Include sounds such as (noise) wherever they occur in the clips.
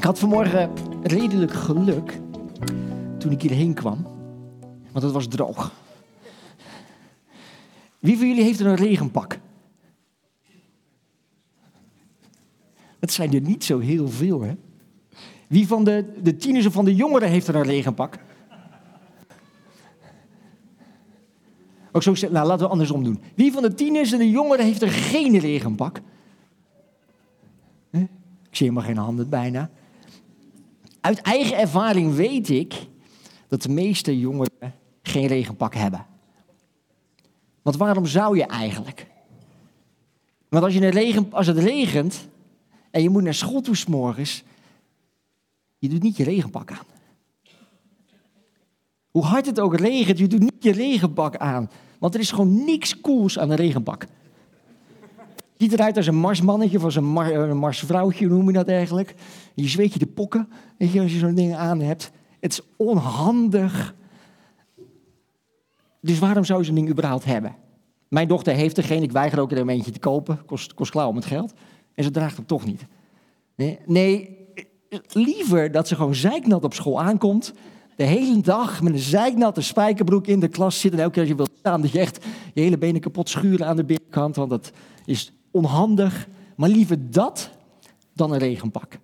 Ik had vanmorgen redelijk geluk toen ik hierheen kwam, want het was droog. Wie van jullie heeft een regenpak? Dat zijn er niet zo heel veel, hè? Wie van de, de tieners of van de jongeren heeft er een regenpak? Ook zo, nou, laten we andersom doen. Wie van de tieners en de jongeren heeft er geen regenpak? Ik zie helemaal geen handen bijna. Uit eigen ervaring weet ik dat de meeste jongeren geen regenpak hebben. Want waarom zou je eigenlijk? Want als, je een regen, als het regent en je moet naar school toe s'morgens, je doet niet je regenpak aan. Hoe hard het ook regent, je doet niet je regenpak aan. Want er is gewoon niks cools aan een regenpak. Ziet eruit als een marsmannetje of als een, mar, een marsvrouwtje, noem je dat eigenlijk? Je zweet je de pokken, weet je, als je zo'n ding aan hebt. Het is onhandig. Dus waarom zou ze een ding überhaupt hebben? Mijn dochter heeft er geen, ik weiger ook er een eentje te kopen. Kost, kost klauw om het geld. En ze draagt hem toch niet. Nee, nee, liever dat ze gewoon zeiknat op school aankomt. De hele dag met een zeiknatte spijkerbroek in de klas zit. En elke keer als je wilt staan, dat je echt je hele benen kapot schuren aan de binnenkant. Want dat is onhandig. Maar liever dat dan een regenpak.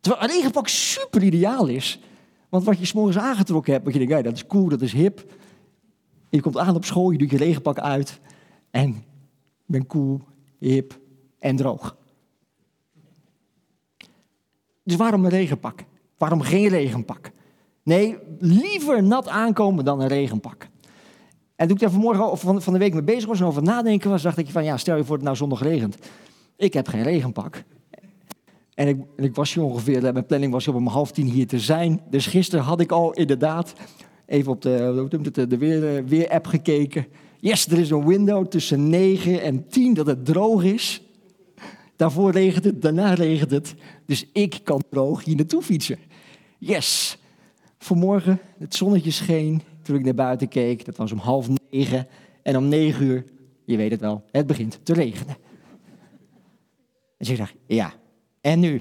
Terwijl een regenpak super ideaal is. Want wat je s'morgens aangetrokken hebt, wat je denkt, ja, dat is cool, dat is hip. je komt aan op school, je doet je regenpak uit. En je bent cool, hip en droog. Dus waarom een regenpak? Waarom geen regenpak? Nee, liever nat aankomen dan een regenpak. En toen ik daar vanmorgen of van, van de week mee bezig was en over nadenken was, dacht ik van ja, stel je voor het nou zondag regent. Ik heb geen regenpak. En ik, ik was hier ongeveer, mijn planning was om half tien hier te zijn. Dus gisteren had ik al inderdaad even op de, de, de weer, weer-app gekeken. Yes, er is een window tussen 9 en 10 dat het droog is. Daarvoor regent het, daarna regent het. Dus ik kan droog hier naartoe fietsen. Yes. Vanmorgen, het zonnetje scheen toen ik naar buiten keek. Dat was om half negen. En om negen uur, je weet het wel, het begint te regenen. Dus ik dacht, ja, en nu?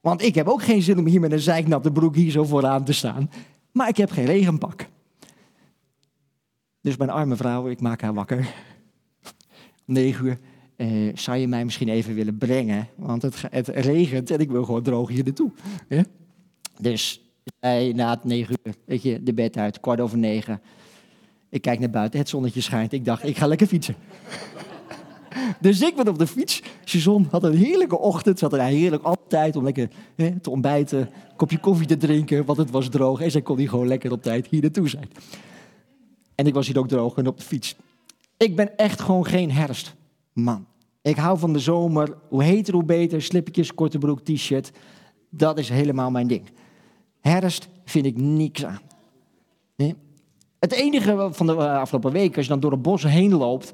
Want ik heb ook geen zin om hier met een zeiknatte broek hier zo vooraan te staan. Maar ik heb geen regenpak. Dus mijn arme vrouw, ik maak haar wakker. Om negen uur. Eh, zou je mij misschien even willen brengen? Want het, het regent en ik wil gewoon droog hier naartoe. Ja? Dus hij na het negen uur, weet je, de bed uit, kwart over negen. Ik kijk naar buiten, het zonnetje schijnt. Ik dacht, ik ga lekker fietsen. (laughs) dus ik ben op de fiets. Suzon had een heerlijke ochtend. Ze had een heerlijk altijd om lekker hè, te ontbijten, een kopje koffie te drinken, want het was droog. En zij kon hier gewoon lekker op tijd hier naartoe zijn. En ik was hier ook droog en op de fiets. Ik ben echt gewoon geen herfstman. Ik hou van de zomer. Hoe heter, hoe beter. Slippertjes, korte broek, t-shirt. Dat is helemaal mijn ding. Herfst vind ik niks aan. Nee? Het enige van de eh, afgelopen week, als je dan door het bos heen loopt,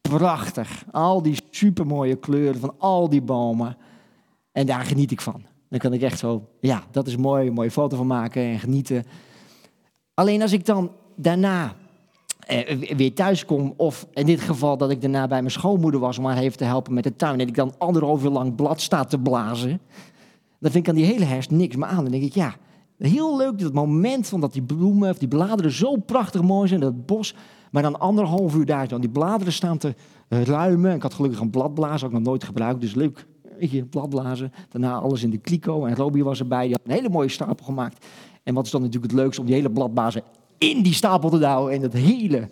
prachtig. Al die supermooie kleuren van al die bomen. En daar geniet ik van. Dan kan ik echt zo, ja, dat is mooi, een mooie foto van maken en genieten. Alleen als ik dan daarna eh, weer thuis kom, of in dit geval dat ik daarna bij mijn schoonmoeder was om haar even te helpen met de tuin, en ik dan anderhalf uur lang blad sta te blazen, dan vind ik aan die hele herfst niks meer aan. Dan denk ik, ja, heel leuk dat moment van dat die bloemen of die bladeren zo prachtig mooi zijn, dat bos. Maar dan anderhalf uur daar, dan die bladeren staan te ruimen. Ik had gelukkig een bladblazer, ook nog nooit gebruikt, dus leuk. Weet bladblazen. Daarna alles in de kliko en Robbie was erbij. Die had een hele mooie stapel gemaakt. En wat is dan natuurlijk het leukste om die hele bladblazen in die stapel te houden. En dat hele,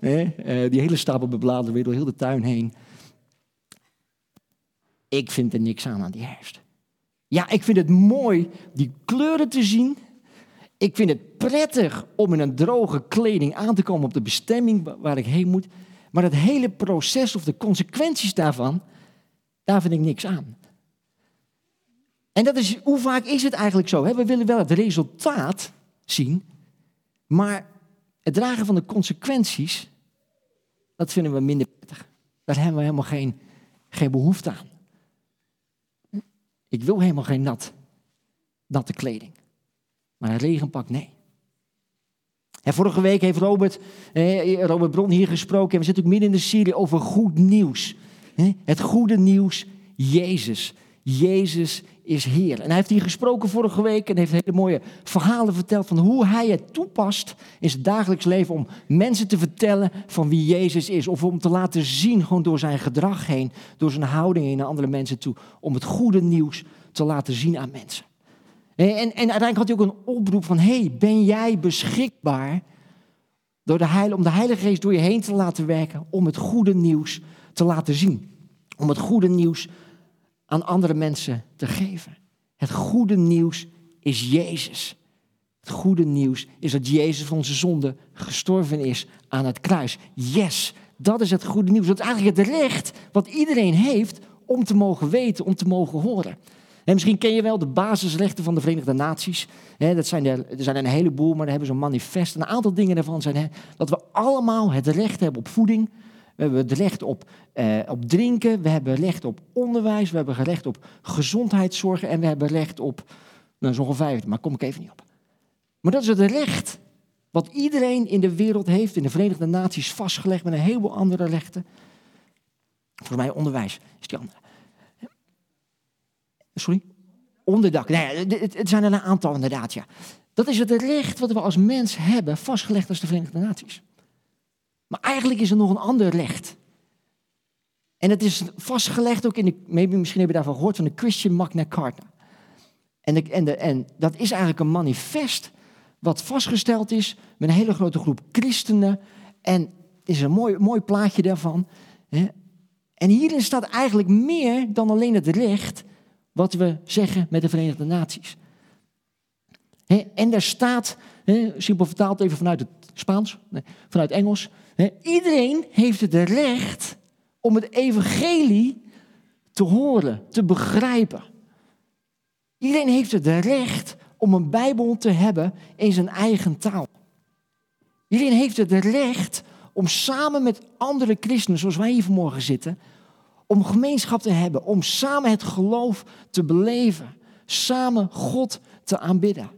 hè, eh, die hele stapel bebladeren weer door heel de tuin heen. Ik vind er niks aan aan die herfst. Ja, ik vind het mooi die kleuren te zien. Ik vind het prettig om in een droge kleding aan te komen op de bestemming waar ik heen moet. Maar het hele proces of de consequenties daarvan, daar vind ik niks aan. En dat is, hoe vaak is het eigenlijk zo? We willen wel het resultaat zien, maar het dragen van de consequenties, dat vinden we minder prettig. Daar hebben we helemaal geen, geen behoefte aan. Ik wil helemaal geen nat, natte kleding. Maar een regenpak, nee. En vorige week heeft Robert, eh, Robert Bron hier gesproken. En we zitten ook midden in de serie over goed nieuws. Het goede nieuws, Jezus. Jezus is Heer. En hij heeft hier gesproken vorige week en heeft hele mooie verhalen verteld van hoe hij het toepast in zijn dagelijks leven om mensen te vertellen van wie Jezus is. Of om te laten zien, gewoon door zijn gedrag heen, door zijn houding naar andere mensen toe, om het goede nieuws te laten zien aan mensen. En, en, en uiteindelijk had hij ook een oproep van, hey, ben jij beschikbaar door de Heil, om de Heilige Geest door je heen te laten werken, om het goede nieuws te laten zien. Om het goede nieuws aan andere mensen te geven. Het goede nieuws is Jezus. Het goede nieuws is dat Jezus voor onze zonde gestorven is aan het kruis. Yes, dat is het goede nieuws. Dat is eigenlijk het recht wat iedereen heeft om te mogen weten, om te mogen horen. En misschien ken je wel de basisrechten van de Verenigde Naties. dat zijn er, er zijn een heleboel, maar daar hebben ze een manifest. Een aantal dingen daarvan zijn dat we allemaal het recht hebben op voeding. We hebben het recht op, eh, op drinken. We hebben recht op onderwijs. We hebben recht op gezondheidszorg. En we hebben recht op. Nou, zo'n vijf, maar kom ik even niet op. Maar dat is het recht wat iedereen in de wereld heeft, in de Verenigde Naties vastgelegd met een heleboel andere rechten. Volgens mij onderwijs is die andere. Sorry? Onderdak. Nee, het, zijn er een aantal inderdaad, ja. Dat is het recht wat we als mens hebben, vastgelegd als de Verenigde Naties. Maar eigenlijk is er nog een ander recht. En het is vastgelegd ook in de, maybe, misschien heb je daarvan gehoord, van de Christian Magna Carta. En, en, en dat is eigenlijk een manifest wat vastgesteld is met een hele grote groep christenen. En het is een mooi, mooi plaatje daarvan. En hierin staat eigenlijk meer dan alleen het recht wat we zeggen met de Verenigde Naties. en daar staat, simpel vertaald even vanuit het Spaans, vanuit Engels. Iedereen heeft het recht om het evangelie te horen, te begrijpen. Iedereen heeft het recht om een Bijbel te hebben in zijn eigen taal. Iedereen heeft het recht om samen met andere christenen, zoals wij hier vanmorgen zitten, om gemeenschap te hebben, om samen het geloof te beleven, samen God te aanbidden.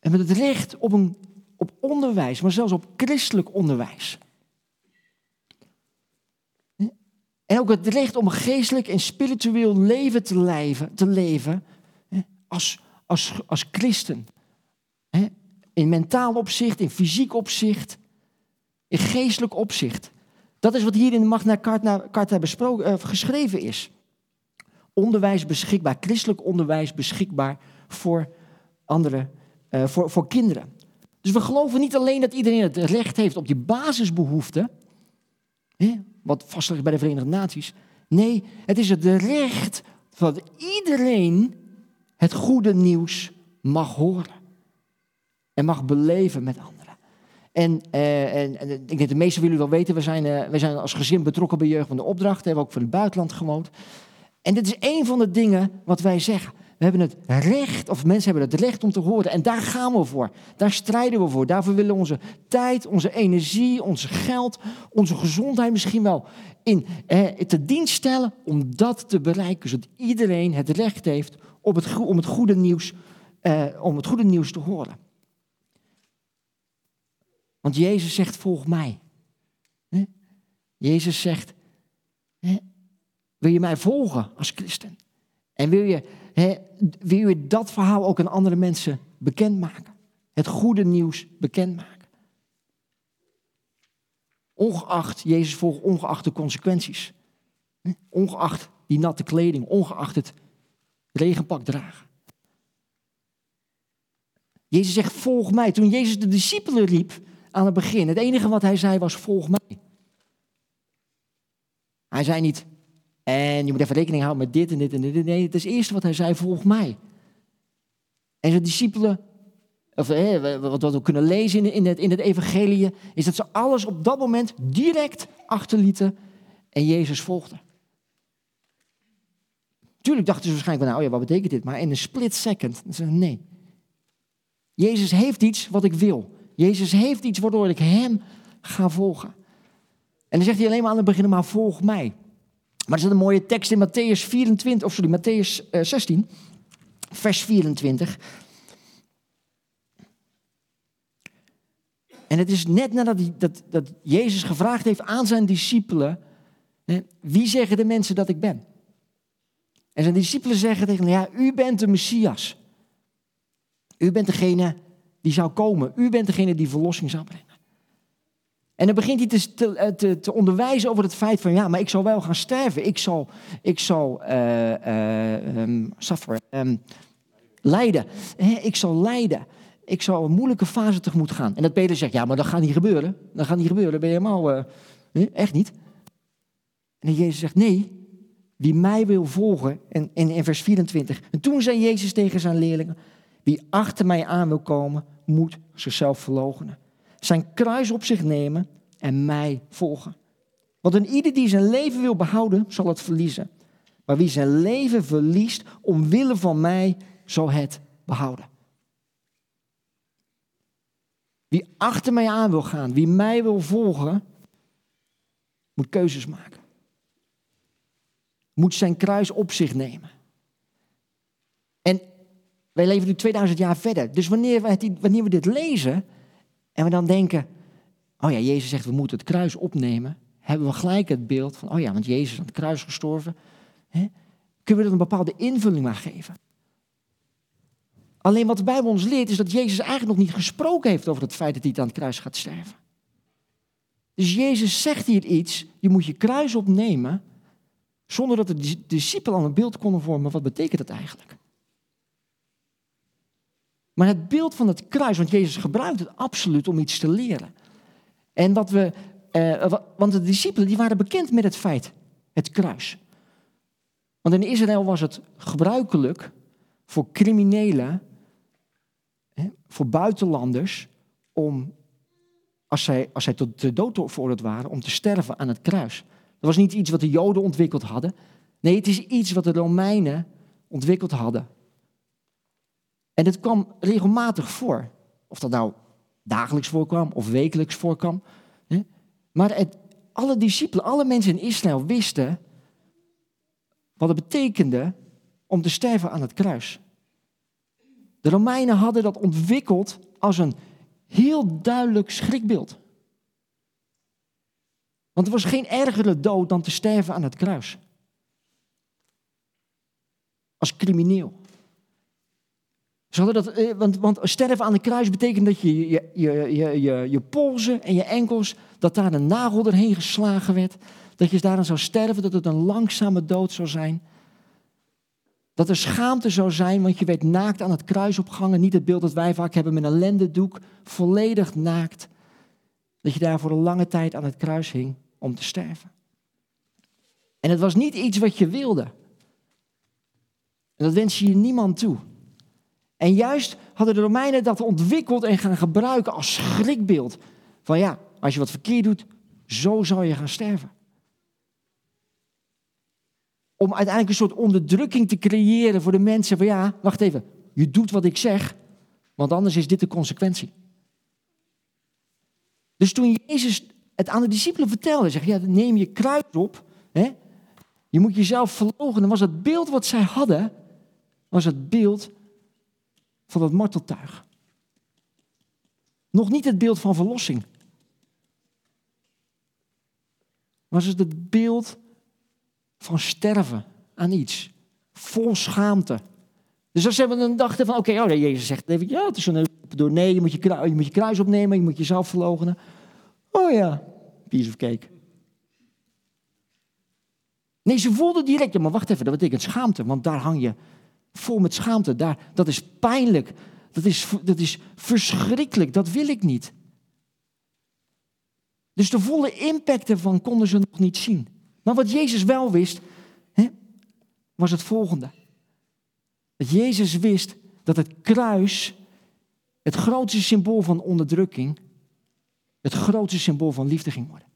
En met het recht op, een, op onderwijs, maar zelfs op christelijk onderwijs. En ook het recht om geestelijk en spiritueel leven te leven, te leven als, als, als christen. In mentaal opzicht, in fysiek opzicht, in geestelijk opzicht. Dat is wat hier in de Magna Carta, besproken, uh, geschreven is. Onderwijs beschikbaar, christelijk onderwijs beschikbaar voor anderen, uh, voor, voor kinderen. Dus we geloven niet alleen dat iedereen het recht heeft op die basisbehoeften, hè, wat vast ligt bij de Verenigde Naties. Nee, het is het recht dat iedereen het goede nieuws mag horen en mag beleven met anderen. En, uh, en, ik denk dat de meesten van jullie wel weten, we zijn, uh, we zijn als gezin betrokken bij Jeugd van de Opdracht. Hebben ook voor het buitenland gewoond. En dit is een van de dingen wat wij zeggen. We hebben het recht, of mensen hebben het recht om te horen. En daar gaan we voor. Daar strijden we voor. Daarvoor willen we onze tijd, onze energie, ons geld, onze gezondheid misschien wel in te dienst stellen om dat te bereiken. Zodat iedereen het recht heeft op het, om, het goede nieuws, eh, om het goede nieuws te horen. Want Jezus zegt, volg mij. Jezus zegt, wil je mij volgen als christen? En wil je, wil je dat verhaal ook aan andere mensen bekendmaken? Het goede nieuws bekendmaken? Ongeacht, Jezus volgt ongeacht de consequenties. Ongeacht die natte kleding, ongeacht het regenpak dragen. Jezus zegt, volg mij. Toen Jezus de discipelen riep, aan het begin. Het enige wat hij zei was: volg mij. Hij zei niet, en je moet even rekening houden met dit en dit en dit. Nee, het is het eerste wat hij zei: volg mij. En zijn discipelen, of wat we kunnen lezen in het, in het evangelie, is dat ze alles op dat moment direct achterlieten en Jezus volgden. Tuurlijk dachten ze waarschijnlijk, nou ja, wat betekent dit? Maar in een split second, ze nee. Jezus heeft iets wat ik wil. Jezus heeft iets waardoor ik hem ga volgen. En dan zegt hij alleen maar aan het begin, maar volg mij. Maar er zit een mooie tekst in Matthäus 24, of sorry, Matthäus 16, eh, vers 24. En het is net nadat dat, dat Jezus gevraagd heeft aan zijn discipelen, wie zeggen de mensen dat ik ben? En zijn discipelen zeggen tegen hem, ja, u bent de Messias. U bent degene die zou komen. U bent degene die verlossing zou brengen. En dan begint hij te, te, te, te, onderwijzen over het feit van, ja, maar ik zal wel gaan sterven. Ik zal, ik zal uh, lijden. ik zal lijden. Ik zal een moeilijke fase tegemoet gaan. En dat Peter zegt, ja, maar dat gaat niet gebeuren. Dat gaat niet gebeuren, dat ben je helemaal, echt niet. En Jezus zegt, nee, wie mij wil volgen, en, in, in vers 24. En toen zei Jezus tegen zijn leerlingen, wie achter mij aan wil komen, moet zichzelf verloochenen. Zijn kruis op zich nemen en mij volgen. Want een ieder die zijn leven wil behouden, zal het verliezen. Maar wie zijn leven verliest omwille van mij, zal het behouden. Wie achter mij aan wil gaan, wie mij wil volgen, moet keuzes maken. Moet zijn kruis op zich nemen. En wij leven nu 2000 jaar verder. Dus wanneer we, wanneer we dit lezen en we dan denken, oh ja, Jezus zegt we moeten het kruis opnemen, hebben we gelijk het beeld van, oh ja, want Jezus is aan het kruis gestorven. Kunnen we er een bepaalde invulling aan geven? Alleen wat de Bijbel ons leert is dat Jezus eigenlijk nog niet gesproken heeft over het feit dat hij aan het kruis gaat sterven. Dus Jezus zegt hier iets, je moet je kruis opnemen, zonder dat de discipelen al een beeld konden vormen, wat betekent dat eigenlijk? Maar het beeld van het kruis, want Jezus gebruikt het absoluut om iets te leren. En wat we, eh, want de discipelen die waren bekend met het feit, het kruis. Want in Israël was het gebruikelijk voor criminelen, hè, voor buitenlanders, om, als zij, als zij tot de dood veroordeeld waren, om te sterven aan het kruis. Dat was niet iets wat de Joden ontwikkeld hadden. Nee, het is iets wat de Romeinen ontwikkeld hadden en dit kwam regelmatig voor. Of dat nou dagelijks voorkwam of wekelijks voorkwam. Maar het, alle discipelen, alle mensen in Israël wisten wat het betekende om te sterven aan het kruis. De Romeinen hadden dat ontwikkeld als een heel duidelijk schrikbeeld. Want er was geen ergere dood dan te sterven aan het kruis. Als crimineel. Ze hadden dat, eh, want, want sterven aan de kruis betekent dat je je, je, je, je, je polsen en je enkels, dat daar een nagel erheen geslagen werd. Dat je daaraan zou sterven, dat het een langzame dood zou zijn. Dat er schaamte zou zijn, want je werd naakt aan het kruis opgehangen. Niet het beeld dat wij vaak hebben met een lendendoek, volledig naakt. Dat je daar voor een lange tijd aan het kruis hing om te sterven. En het was niet iets wat je wilde. En dat wens je niemand toe. En juist hadden de Romeinen dat ontwikkeld en gaan gebruiken als schrikbeeld. Van ja, als je wat verkeerd doet, zo zou je gaan sterven. Om uiteindelijk een soort onderdrukking te creëren voor de mensen. Van ja, wacht even, je doet wat ik zeg, want anders is dit de consequentie. Dus toen Jezus het aan de discipelen vertelde, zeg ja, neem je kruis op, hè? je moet jezelf verlogen. Dan was het beeld wat zij hadden, was het beeld van het marteltuig. Nog niet het beeld van verlossing. Maar het is het beeld van sterven aan iets. Vol schaamte. Dus als ze dan dachten van, oké, okay, oh, Jezus zegt ja, het is een door nee, je moet je, kruis, je moet je kruis opnemen, je moet jezelf verloochenen. Oh ja, piece of cake. Nee, ze voelden direct, ja, maar wacht even, dat betekent schaamte, want daar hang je Vol met schaamte. Daar, dat is pijnlijk. Dat is, dat is verschrikkelijk. Dat wil ik niet. Dus de volle impact ervan konden ze nog niet zien. Maar wat Jezus wel wist, hè, was het volgende. Dat Jezus wist dat het kruis het grootste symbool van onderdrukking, het grootste symbool van liefde ging worden.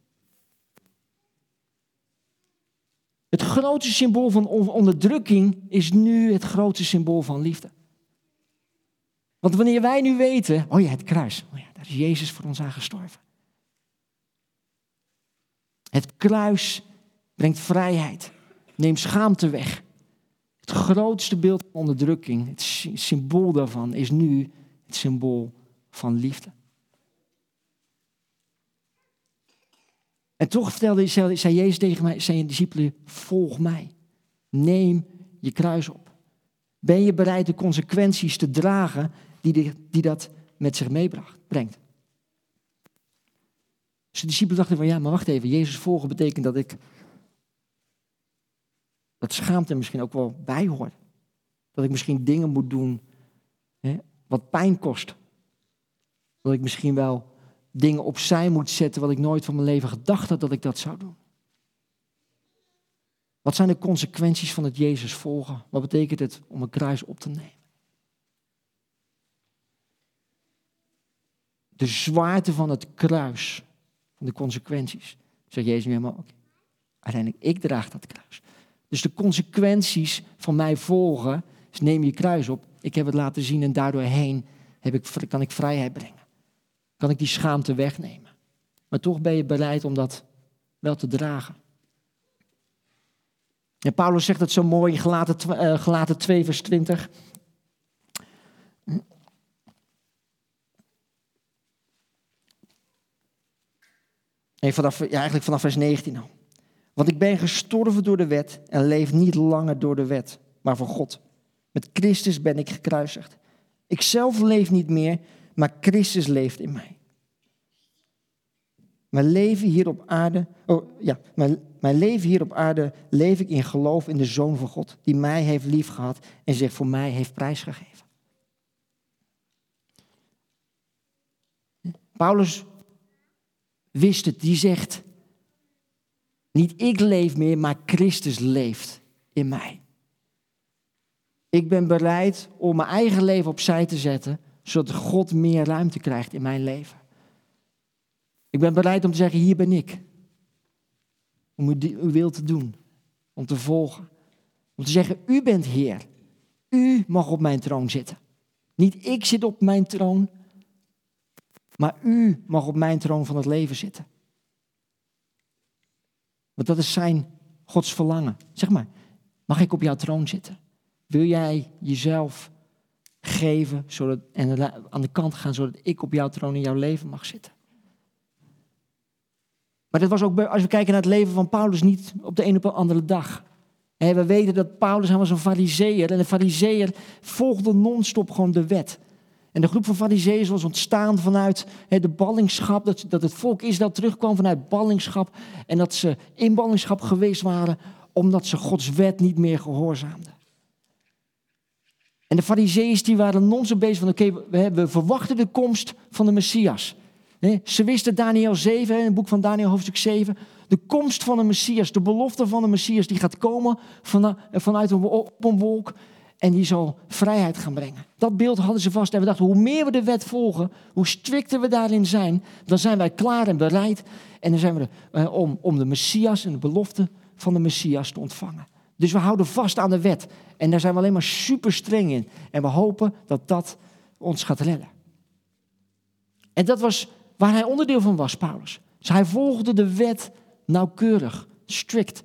Het grootste symbool van onderdrukking is nu het grootste symbool van liefde. Want wanneer wij nu weten, oh ja, het kruis, oh ja, daar is Jezus voor ons aan gestorven. Het kruis brengt vrijheid, neemt schaamte weg. Het grootste beeld van onderdrukking, het symbool daarvan, is nu het symbool van liefde. En toch vertelde, zei Jezus tegen mij, zijn discipelen, volg mij. Neem je kruis op? Ben je bereid de consequenties te dragen die, die, dat met zich meebrengt? Dus de discipelen dachten van ja, maar wacht even, Jezus volgen betekent dat ik dat schaamte misschien ook wel bijhoort. Dat ik misschien dingen moet doen hè, wat pijn kost. Dat ik misschien wel dingen opzij moet zetten wat ik nooit van mijn leven gedacht had dat ik dat zou doen. Wat zijn de consequenties van het Jezus volgen? Wat betekent het om een kruis op te nemen? De zwaarte van het kruis, van de consequenties. Zegt Jezus nu helemaal ook. Uiteindelijk, ik draag dat kruis. Dus de consequenties van mij volgen, is neem je kruis op. Ik heb het laten zien en daardoor heen heb ik, kan ik vrijheid brengen. Kan ik die schaamte wegnemen. Maar toch ben je bereid om dat wel te dragen. En Paulus zegt het zo mooi in Gelaten, uh, Gelaten 2, vers 20. Nee, vanaf, ja, eigenlijk vanaf vers 19 al. Want ik ben gestorven door de wet en leef niet langer door de wet, maar voor God. Met Christus ben ik gekruisigd. Ik zelf leef niet meer, maar Christus leeft in mij. Mijn leven hier op aarde, oh ja, mijn, mijn leven hier op aarde leef ik in geloof in de Zoon van God, die mij heeft liefgehad en zich voor mij heeft prijsgegeven. Paulus wist het, die zegt, niet ik leef meer, maar Christus leeft in mij. Ik ben bereid om mijn eigen leven opzij te zetten, zodat God meer ruimte krijgt in mijn leven. Ik ben bereid om te zeggen, hier ben ik. Om uw wil te doen, om te volgen. Om te zeggen, u bent Heer. U mag op mijn troon zitten. Niet ik zit op mijn troon, maar u mag op mijn troon van het leven zitten. Want dat is zijn Gods verlangen. Zeg maar, mag ik op jouw troon zitten? Wil jij jezelf geven zodat, en aan de kant gaan zodat ik op jouw troon in jouw leven mag zitten? Maar dat was ook, als we kijken naar het leven van Paulus, niet op de een op een andere dag. we weten dat Paulus, hij was een fariseer. En de fariseer volgde non-stop gewoon de wet. En de groep van fariseeën was ontstaan vanuit de ballingschap. Dat, het volk Israël terugkwam vanuit ballingschap. En dat ze in ballingschap geweest waren omdat ze Gods wet niet meer gehoorzaamden. En de fariseeën die waren non-stop bezig van oké, we verwachten de komst van de Messias. Ze wisten Daniel 7, in het boek van Daniel hoofdstuk 7, de komst van de Messias, de belofte van de Messias, die gaat komen vanuit een, op wolk en die zal vrijheid gaan brengen. Dat beeld hadden ze vast en we dachten, hoe meer we de wet volgen, hoe strikter we daarin zijn, dan zijn wij klaar en bereid en dan zijn we eh, om, om de Messias en de belofte van de Messias te ontvangen. Dus we houden vast aan de wet en daar zijn we alleen maar super streng in en we hopen dat dat ons gaat redden. En dat was waar hij onderdeel van was, Paulus. Dus hij volgde de wet nauwkeurig, strikt.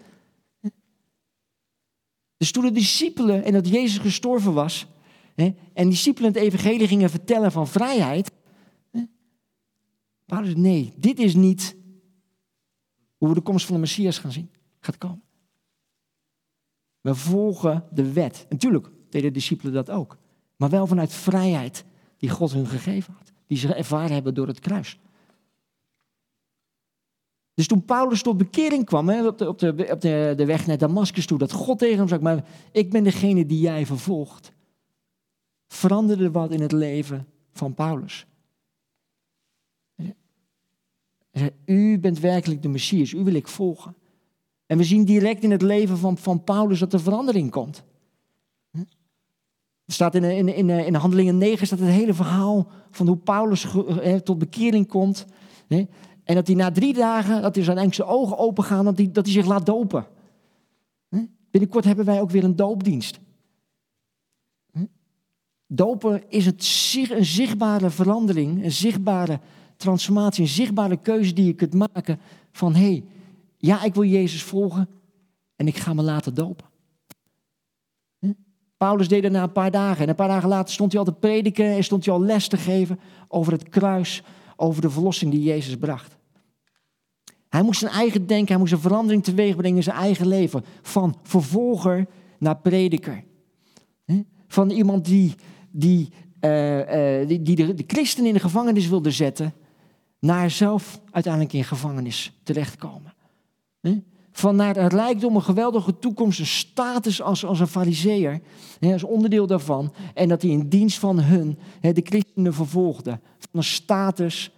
Dus toen de discipelen en dat Jezus gestorven was, hè, en discipelen het evangelie gingen vertellen van vrijheid, hè, Paulus, nee, dit is niet hoe we de komst van de Messias gaan zien, gaat komen. We volgen de wet. Natuurlijk deden de discipelen dat ook, maar wel vanuit vrijheid die God hun gegeven had die ze ervaren hebben door het kruis. Dus toen Paulus tot bekering kwam, hè, op, de, op, de, op de, de weg naar Damascus toe, dat God tegen hem zei, maar ik ben degene die jij vervolgt, veranderde wat in het leven van Paulus. U bent werkelijk de Messias, u wil ik volgen. En we zien direct in het leven van, van Paulus dat er verandering komt. Er staat in, in, in, in Handelingen 9 staat het hele verhaal van hoe Paulus tot bekering komt. En dat hij na drie dagen, dat hij zijn enkele ogen open gaan, dat hij, dat hij zich laat dopen. Binnenkort hebben wij ook weer een doopdienst. Dopen is het, een zichtbare verandering, een zichtbare transformatie, een zichtbare keuze die je kunt maken van hé, hey, ja, ik wil Jezus volgen en ik ga me laten dopen. Paulus deed dat na een paar dagen. En een paar dagen later stond hij al te prediken en stond hij al les te geven over het kruis, over de verlossing die Jezus bracht. Hij moest zijn eigen denken, hij moest een verandering teweeg brengen in zijn eigen leven. Van vervolger naar prediker. Van iemand die, die, uh, uh, die, die de, de christen in de gevangenis wilde zetten, naar zelf uiteindelijk in gevangenis terechtkomen. Van naar een rijkdom, een geweldige toekomst, een status als, als een fariseer, als onderdeel daarvan. En dat hij in dienst van hun de christenen vervolgde. Van een status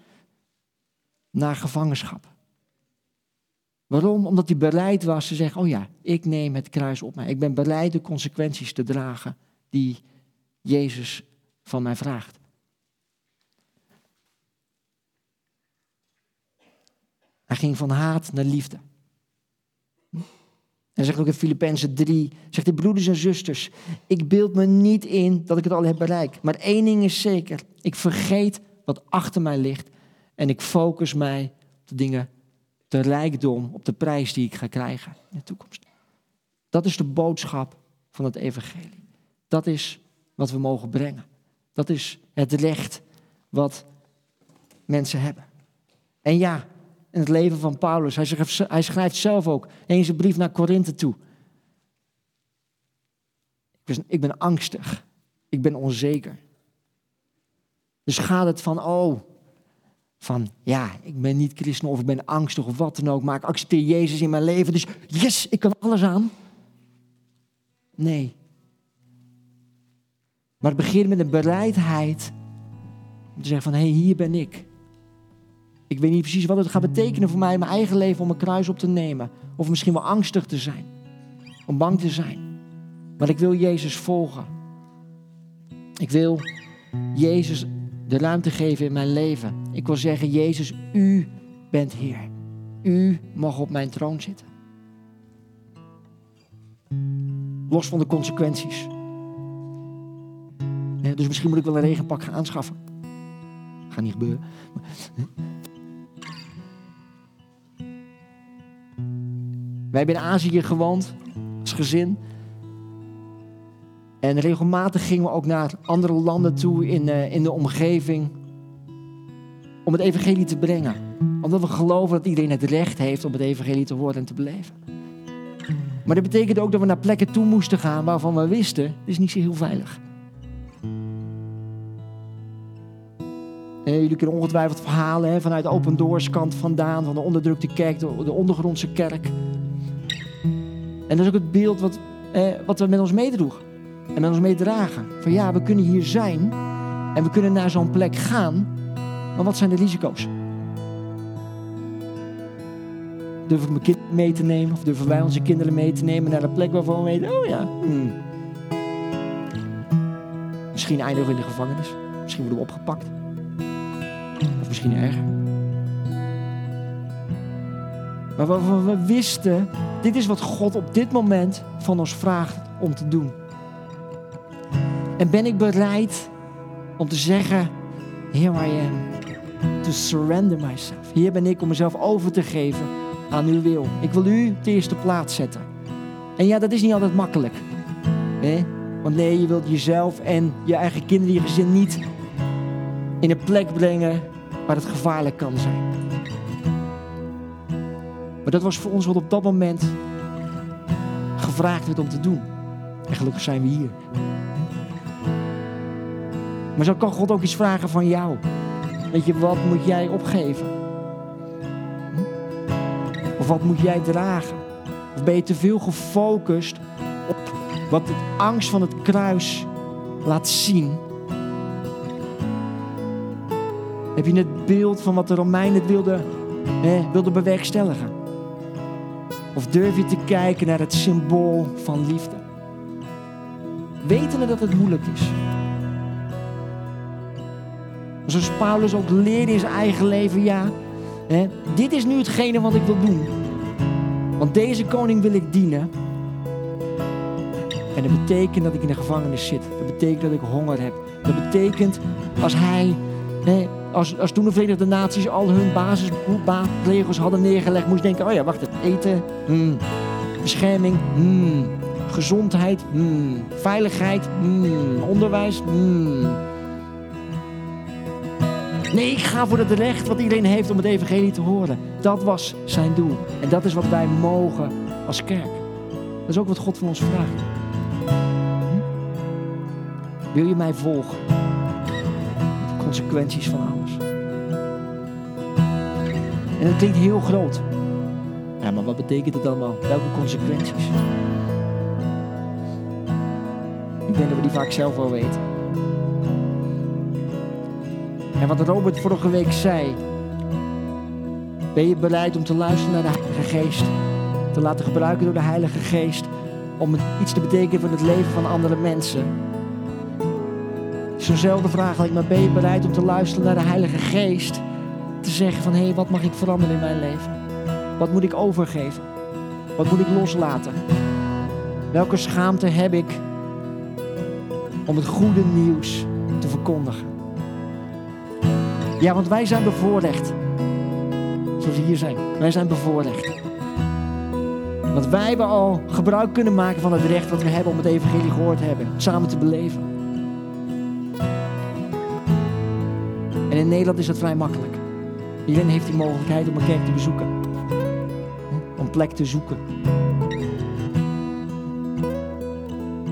naar gevangenschap. Waarom? Omdat hij bereid was te zeggen, oh ja, ik neem het kruis op mij. Ik ben bereid de consequenties te dragen die Jezus van mij vraagt. Hij ging van haat naar liefde. En zegt ook in Filippenzen 3, zegt de broeders en zusters, ik beeld me niet in dat ik het al heb bereikt. Maar één ding is zeker, ik vergeet wat achter mij ligt en ik focus mij op de dingen, de rijkdom, op de prijs die ik ga krijgen in de toekomst. Dat is de boodschap van het evangelie. Dat is wat we mogen brengen. Dat is het recht wat mensen hebben. En ja, in het leven van Paulus, hij schrijft, hij zelf ook in zijn brief naar Korinthe toe. Ik ben, ik ben angstig. Ik ben onzeker. Dus gaat het van, oh, van ja, ik ben niet christen of ik ben angstig of wat dan ook, maar ik accepteer Jezus in mijn leven, dus yes, ik kan alles aan. Nee. Maar het begint met een bereidheid om te zeggen van, hé, hey, hier ben ik. Ik weet niet precies wat het gaat betekenen voor mij in mijn eigen leven om een kruis op te nemen. Of misschien wel angstig te zijn. Om bang te zijn. Maar ik wil Jezus volgen. Ik wil Jezus de ruimte geven in mijn leven. Ik wil zeggen, Jezus, u bent Heer. U mag op mijn troon zitten. Los van de consequenties. dus misschien moet ik wel een regenpak gaan aanschaffen. Gaat niet gebeuren. Wij hebben in Azië gewoond als gezin. En regelmatig gingen we ook naar andere landen toe in, uh, in de omgeving. Om het evangelie te brengen. Omdat we geloven dat iedereen het recht heeft om het evangelie te horen en te beleven. Maar dat betekende ook dat we naar plekken toe moesten gaan waarvan we wisten, het is niet zo heel veilig. En jullie kunnen ongetwijfeld verhalen hè, vanuit Open Doors kant vandaan, van de onderdrukte kerk, de ondergrondse kerk. En dat is ook het beeld wat, eh, wat we met ons meedroegen. En met ons meedragen. Van ja, we kunnen hier zijn. En we kunnen naar zo'n plek gaan. Maar wat zijn de risico's? Durf ik mijn kinderen mee te nemen? Of durven wij onze kinderen mee te nemen naar een plek waarvan we weten, oh ja. Hmm. Misschien eindigen we in de gevangenis. Misschien worden we opgepakt. Of misschien erger. Waarvan we wisten, dit is wat God op dit moment van ons vraagt om te doen. En ben ik bereid om te zeggen, here I am, to surrender myself. Hier ben ik om mezelf over te geven aan uw wil. Ik wil u op de eerste plaats zetten. En ja, dat is niet altijd makkelijk. Hè? Want nee, je wilt jezelf en je eigen kinderen, je gezin niet in een plek brengen waar het gevaarlijk kan zijn. Maar dat was voor ons wat op dat moment gevraagd werd om te doen. En gelukkig zijn we hier. Maar zo kan God ook iets vragen van jou. Weet je, wat moet jij opgeven? Of wat moet jij dragen? Of ben je te veel gefocust op wat de angst van het kruis laat zien? Heb je het beeld van wat de Romeinen wilden bewerkstelligen? Of durf je te kijken naar het symbool van liefde? Wetende dat het moeilijk is. Zoals Paulus ook leerde in zijn eigen leven, ja, hè, dit is nu hetgene wat ik wil doen. Want deze koning wil ik dienen. En dat betekent dat ik in de gevangenis zit. Dat betekent dat ik honger heb. Dat betekent als hij hè, als, toen de Verenigde Naties al hun basisregels hadden neergelegd, moest je denken, oh ja, wacht even, eten, hmm. bescherming, hmm. gezondheid, hmm. veiligheid, onderwijs. Nee, ik ga voor het recht wat iedereen heeft om het evangelie te horen. Dat was zijn doel. En dat is wat wij mogen als kerk. Dat is ook wat God van ons vraagt. Wil je mij volgen? De consequenties van. En dat klinkt heel groot. Ja, maar wat betekent het allemaal? Welke consequenties? Ik denk dat we die vaak zelf wel weten. En wat Robert vorige week zei. Ben je bereid om te luisteren naar de Heilige Geest? Te laten gebruiken door de Heilige Geest om iets te betekenen voor het leven van andere mensen? Zo'nzelfde vraag ik, maar ben je bereid om te luisteren naar de Heilige Geest? Te zeggen van, hé, hey, wat mag ik veranderen in mijn leven? Wat moet ik overgeven? Wat moet ik loslaten? Welke schaamte heb ik om het goede nieuws te verkondigen? Ja, want wij zijn bevoorrecht. Zoals we hier zijn. Wij zijn bevoorrecht. Want wij hebben al gebruik kunnen maken van het recht wat we hebben om het evangelie gehoord te hebben. Samen te beleven. En in Nederland is dat vrij makkelijk. Iedereen heeft die mogelijkheid om een kerk te bezoeken. Om plek te zoeken.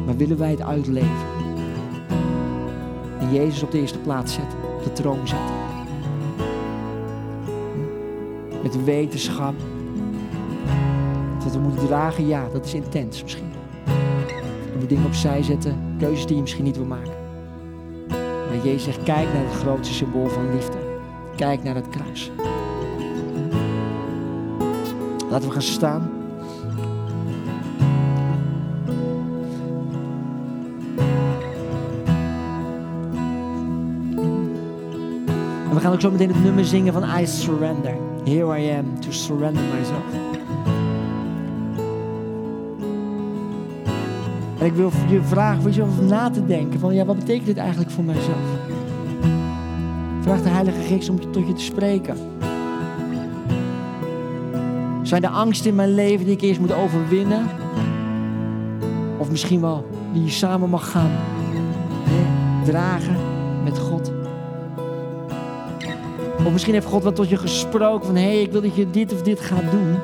Maar willen wij het uitleven? En Jezus op de eerste plaats zetten. Op de troon zetten. Met wetenschap. Dat we moeten dragen, ja, dat is intens misschien. We moeten dingen opzij zetten, keuzes die je misschien niet wil maken. Maar Jezus zegt, kijk naar het grootste symbool van liefde. Kijk naar het kruis. Laten we gaan staan. En we gaan ook zo meteen het nummer zingen van I Surrender. Here I am to surrender myself. En ik wil je vragen voor jezelf na te denken van ja, wat betekent dit eigenlijk voor mijzelf? Vraag de Heilige Geest om tot je te spreken. Zijn er angsten in mijn leven die ik eerst moet overwinnen? Of misschien wel die je samen mag gaan dragen met God? Of misschien heeft God wat tot je gesproken van hé, hey, ik wil dat je dit of dit gaat doen.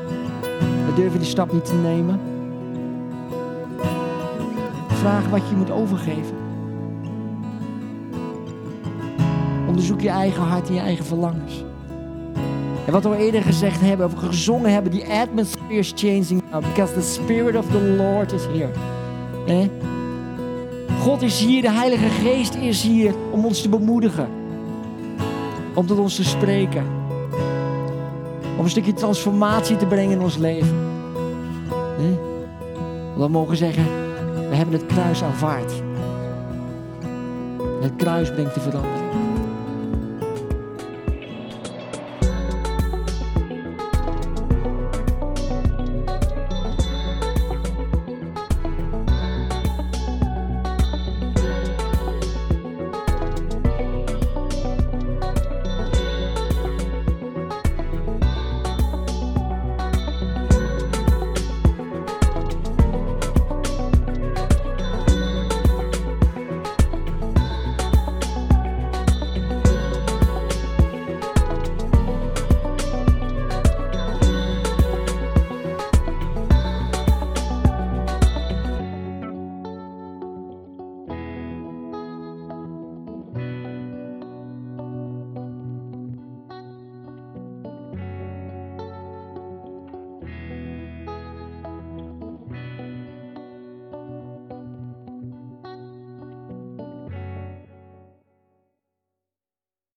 Dan durf je die stap niet te nemen. Vraag wat je moet overgeven. Onderzoek je eigen hart en je eigen verlangens. En wat we eerder gezegd hebben, of gezongen hebben, die atmosphere is changing now because the spirit of the Lord is here. God is hier, de Heilige Geest is hier om ons te bemoedigen. Om tot ons te spreken. Om een stukje transformatie te brengen in ons leven. Eh? We mogen zeggen, we hebben het kruis aanvaard. Het kruis brengt de verandering.